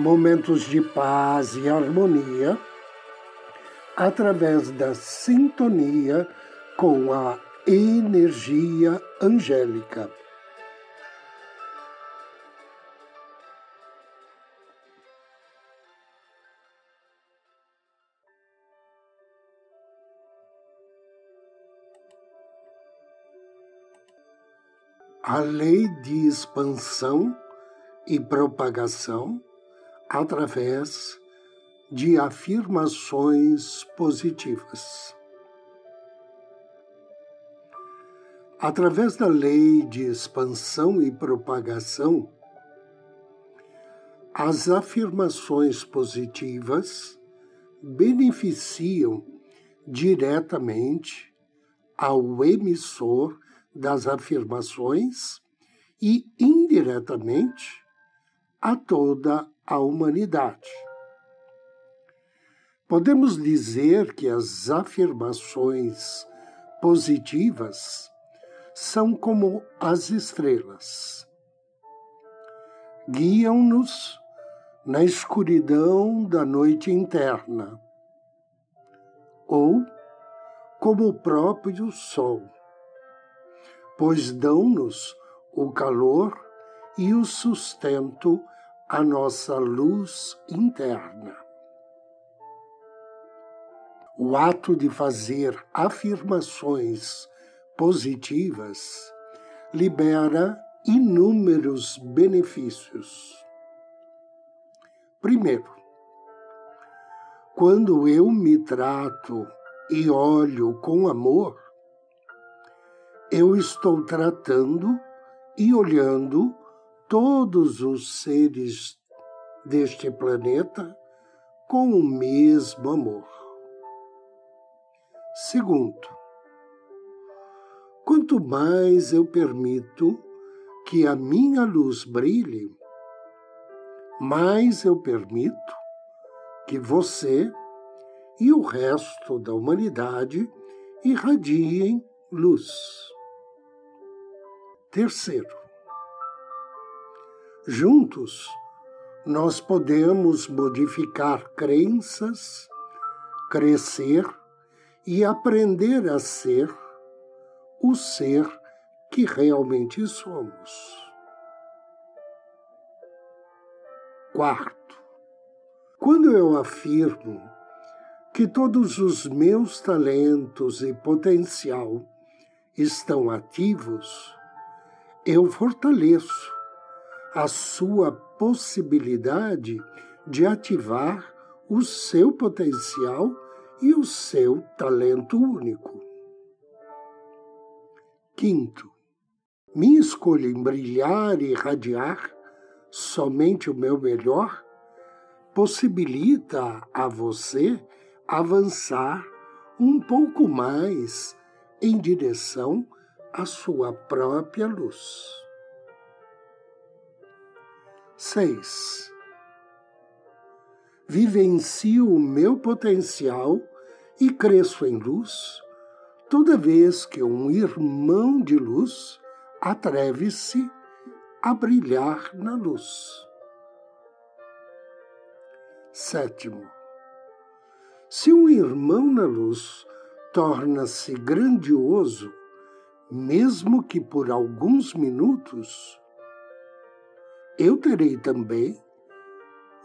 momentos de paz e harmonia através da sintonia com a energia angélica. A lei de expansão e propagação através de afirmações positivas. Através da lei de expansão e propagação, as afirmações positivas beneficiam diretamente ao emissor das afirmações e indiretamente a toda a humanidade. Podemos dizer que as afirmações positivas são como as estrelas. Guiam-nos na escuridão da noite interna, ou como o próprio sol, pois dão-nos o calor e o sustento a nossa luz interna. O ato de fazer afirmações positivas libera inúmeros benefícios. Primeiro, quando eu me trato e olho com amor, eu estou tratando e olhando todos os seres deste planeta com o mesmo amor. Segundo, quanto mais eu permito que a minha luz brilhe, mais eu permito que você e o resto da humanidade irradiem luz. Terceiro, Juntos, nós podemos modificar crenças, crescer e aprender a ser o ser que realmente somos. Quarto, quando eu afirmo que todos os meus talentos e potencial estão ativos, eu fortaleço a sua possibilidade de ativar o seu potencial e o seu talento único. Quinto, minha escolha em brilhar e irradiar somente o meu melhor possibilita a você avançar um pouco mais em direção à sua própria luz. 6. Vivencio o meu potencial e cresço em luz toda vez que um irmão de luz atreve-se a brilhar na luz. Sétimo. Se um irmão na luz torna-se grandioso, mesmo que por alguns minutos, eu terei também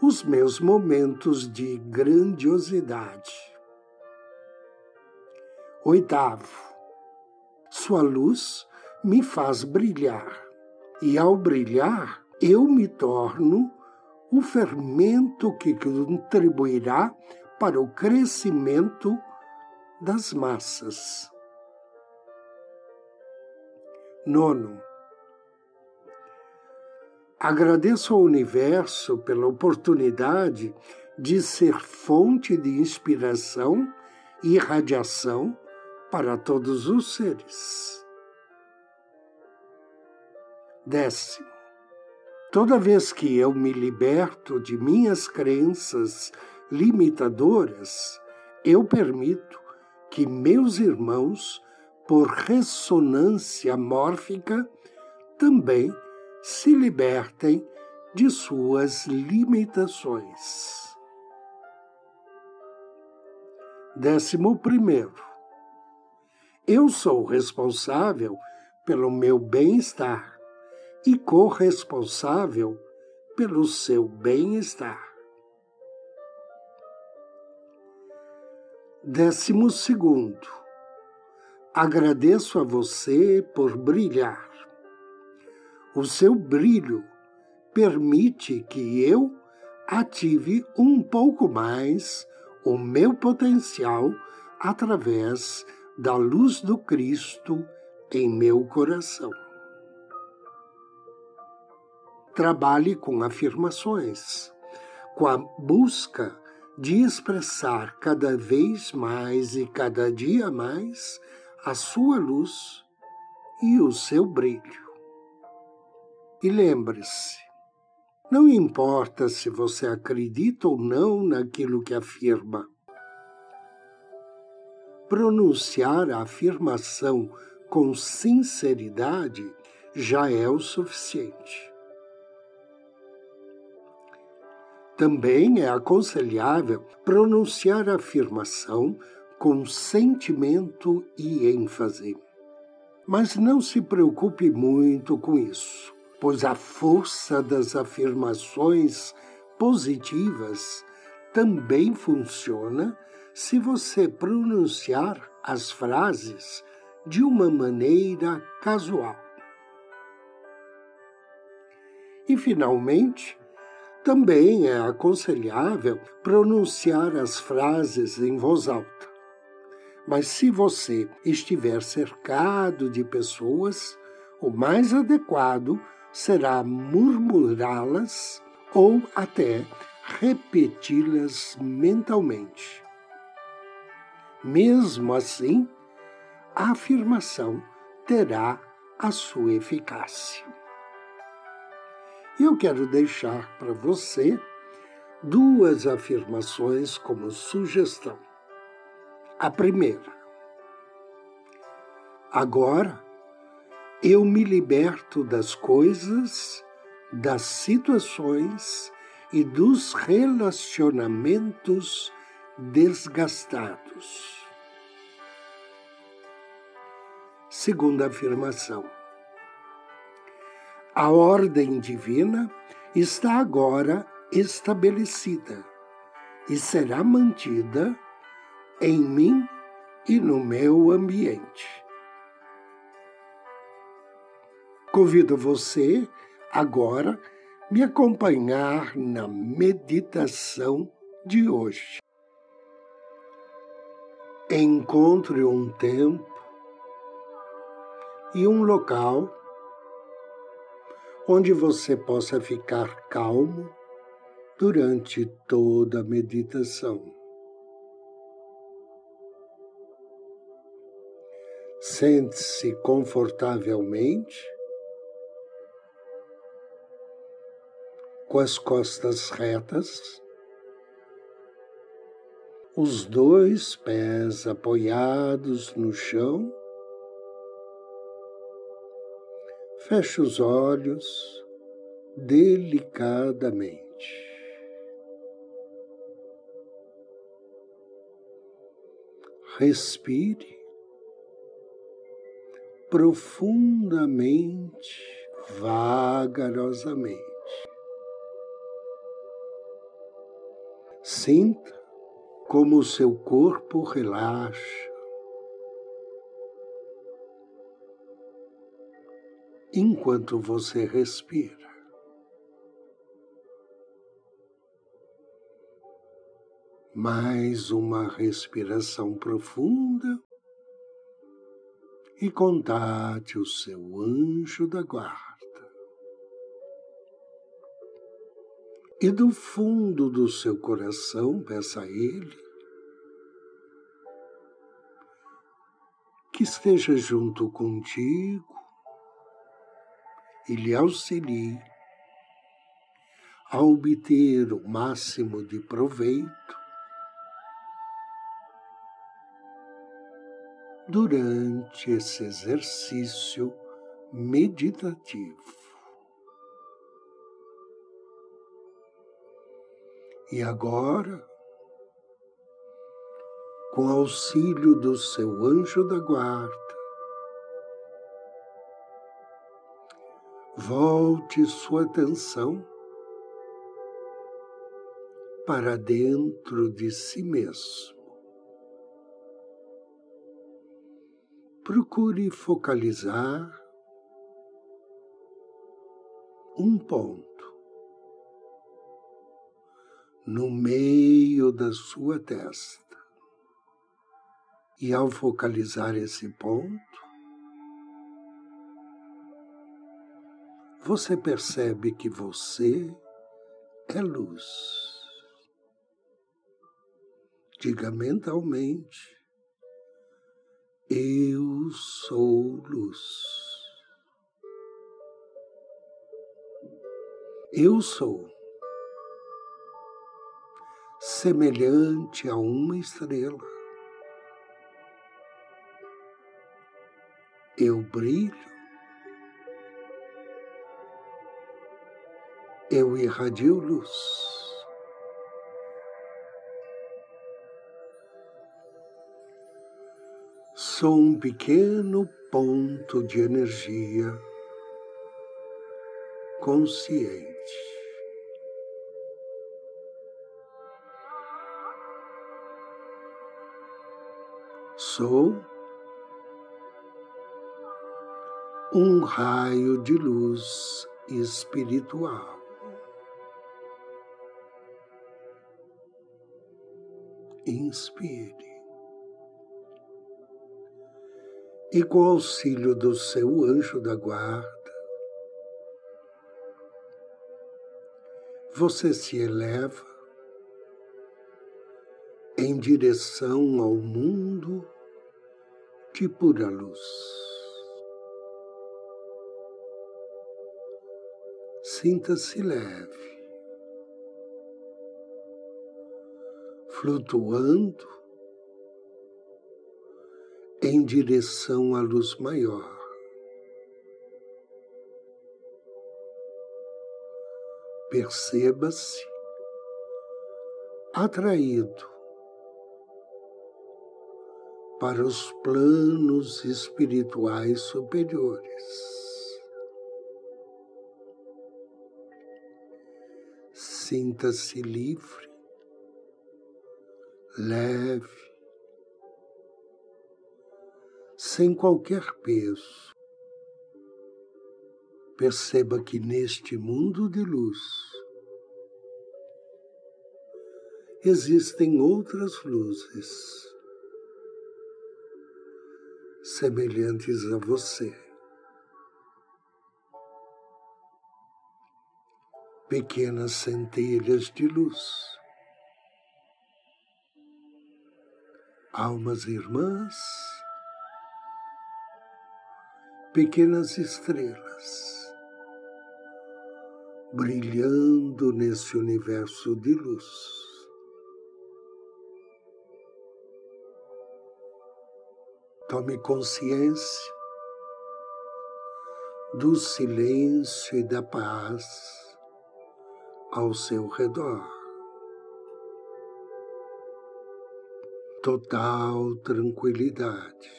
os meus momentos de grandiosidade. Oitavo, sua luz me faz brilhar, e ao brilhar, eu me torno o fermento que contribuirá para o crescimento das massas. Nono, Agradeço ao universo pela oportunidade de ser fonte de inspiração e radiação para todos os seres. Décimo, toda vez que eu me liberto de minhas crenças limitadoras, eu permito que meus irmãos, por ressonância mórfica, também se libertem de suas limitações. Décimo primeiro, eu sou responsável pelo meu bem-estar e corresponsável pelo seu bem-estar. Décimo segundo, agradeço a você por brilhar. O seu brilho permite que eu ative um pouco mais o meu potencial através da luz do Cristo em meu coração. Trabalhe com afirmações, com a busca de expressar cada vez mais e cada dia mais a sua luz e o seu brilho. E lembre-se, não importa se você acredita ou não naquilo que afirma. Pronunciar a afirmação com sinceridade já é o suficiente. Também é aconselhável pronunciar a afirmação com sentimento e ênfase. Mas não se preocupe muito com isso pois a força das afirmações positivas também funciona se você pronunciar as frases de uma maneira casual. E, finalmente, também é aconselhável pronunciar as frases em voz alta. Mas se você estiver cercado de pessoas, o mais adequado será murmurá-las ou até repeti-las mentalmente. Mesmo assim, a afirmação terá a sua eficácia. Eu quero deixar para você duas afirmações como sugestão. A primeira. Agora eu me liberto das coisas, das situações e dos relacionamentos desgastados. Segunda afirmação. A ordem divina está agora estabelecida e será mantida em mim e no meu ambiente. Convido você agora me acompanhar na meditação de hoje. Encontre um tempo e um local onde você possa ficar calmo durante toda a meditação. Sente-se confortavelmente com as costas retas, os dois pés apoiados no chão. Feche os olhos delicadamente. Respire profundamente, vagarosamente. Sinta como o seu corpo relaxa. Enquanto você respira. Mais uma respiração profunda e contate o seu anjo da guarda. E do fundo do seu coração, peça a Ele que esteja junto contigo e lhe auxilie a obter o máximo de proveito durante esse exercício meditativo. E agora, com auxílio do seu anjo da guarda, volte sua atenção para dentro de si mesmo. Procure focalizar um ponto no meio da sua testa. E ao focalizar esse ponto, você percebe que você é luz. Diga mentalmente: Eu sou luz. Eu sou semelhante a uma estrela. Eu brilho eu irradio luz. Sou um pequeno ponto de energia consciente. Sou um raio de luz espiritual. inspire. E com auxílio do seu anjo da guarda, você se eleva em direção ao mundo de pura luz. Sinta-se leve. flutuando em direção à luz maior. Perceba-se atraído para os planos espirituais superiores. Sinta-se livre leve, sem qualquer peso. Perceba que neste mundo de luz existem outras luzes semelhantes a você. Pequenas centelhas de luz almas irmãs, pequenas estrelas, brilhando nesse universo de luz. Tome consciência do silêncio e da paz ao seu redor. total tranquilidade.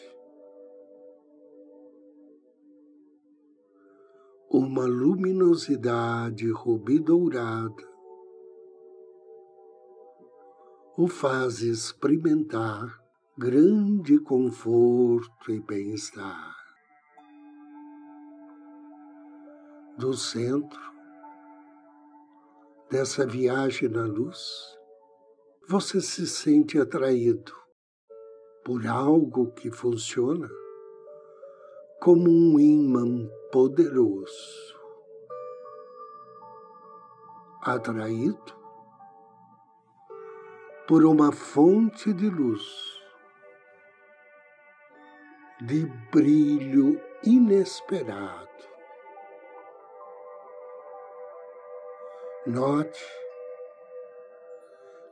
Uma luminosidade rubi-dourada o faz experimentar grande conforto e bem-estar. Do centro dessa viagem na luz, você se sente atraído por algo que funciona como um imã poderoso. atraído por uma fonte de luz, de brilho inesperado. Note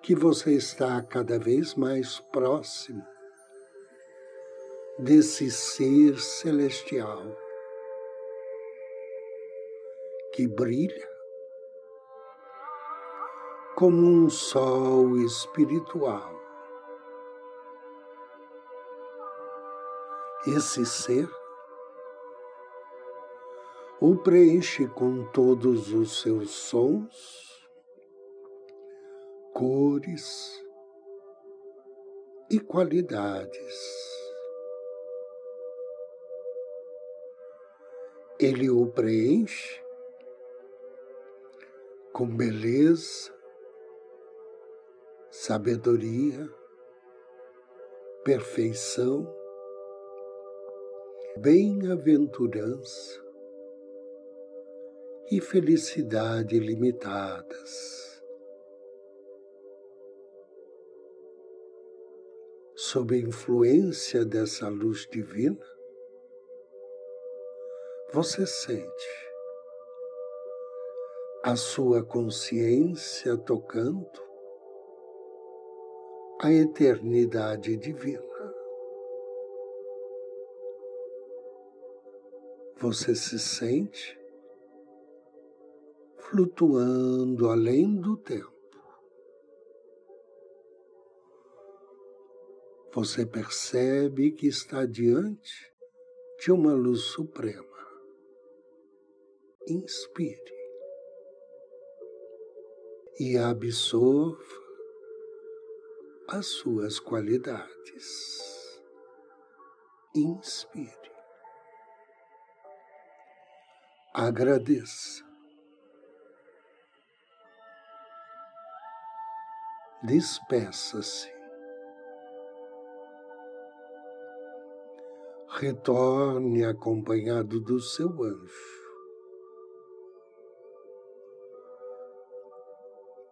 que você está cada vez mais próximo desse ser celestial que brilha como um sol espiritual. Esse ser o preenche com todos os seus sons, cores e qualidades. Ele o preenche com beleza, sabedoria, perfeição, bem-aventurança e felicidade limitadas. Sob a influência dessa luz divina, você sente a sua consciência tocando a eternidade divina. Você se sente flutuando além do tempo. Você percebe que está diante de uma luz suprema. Inspire e absorva as suas qualidades. Inspire. Agradeça. Despeça-se. Retorne acompanhado do seu anjo.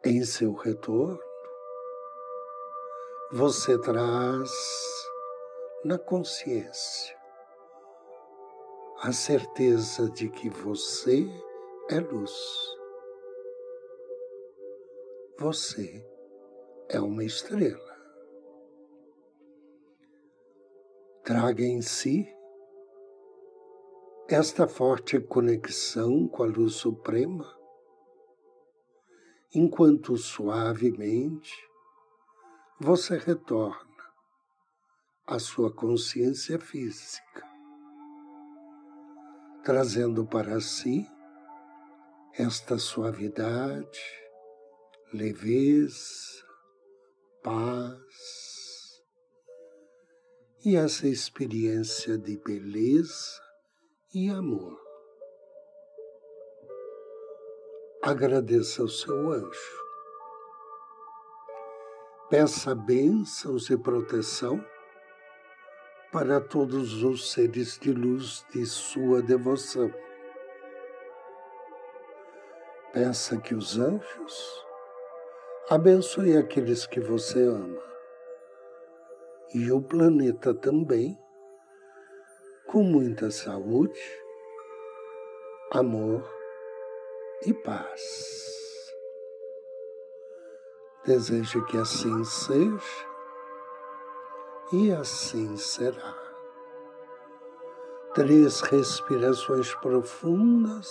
Em seu retorno, você traz na consciência a certeza de que você é luz. Você é uma estrela. Traga em si esta forte conexão com a luz suprema, enquanto suavemente você retorna à sua consciência física, trazendo para si esta suavidade, leveza, paz e essa experiência de beleza e amor. Agradeça ao seu anjo Peça bênçãos e proteção para todos os seres de luz de sua devoção. Peça que os anjos abençoem aqueles que você ama e o planeta também, com muita saúde, amor e paz. Deseje que assim seja e assim será. Três respirações profundas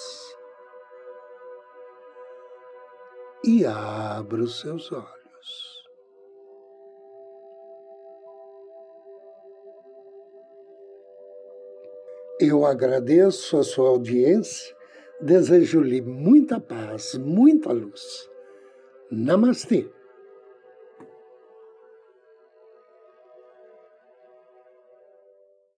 e abra os seus olhos. Eu agradeço a sua audiência, desejo-lhe muita paz, muita luz. Namastê.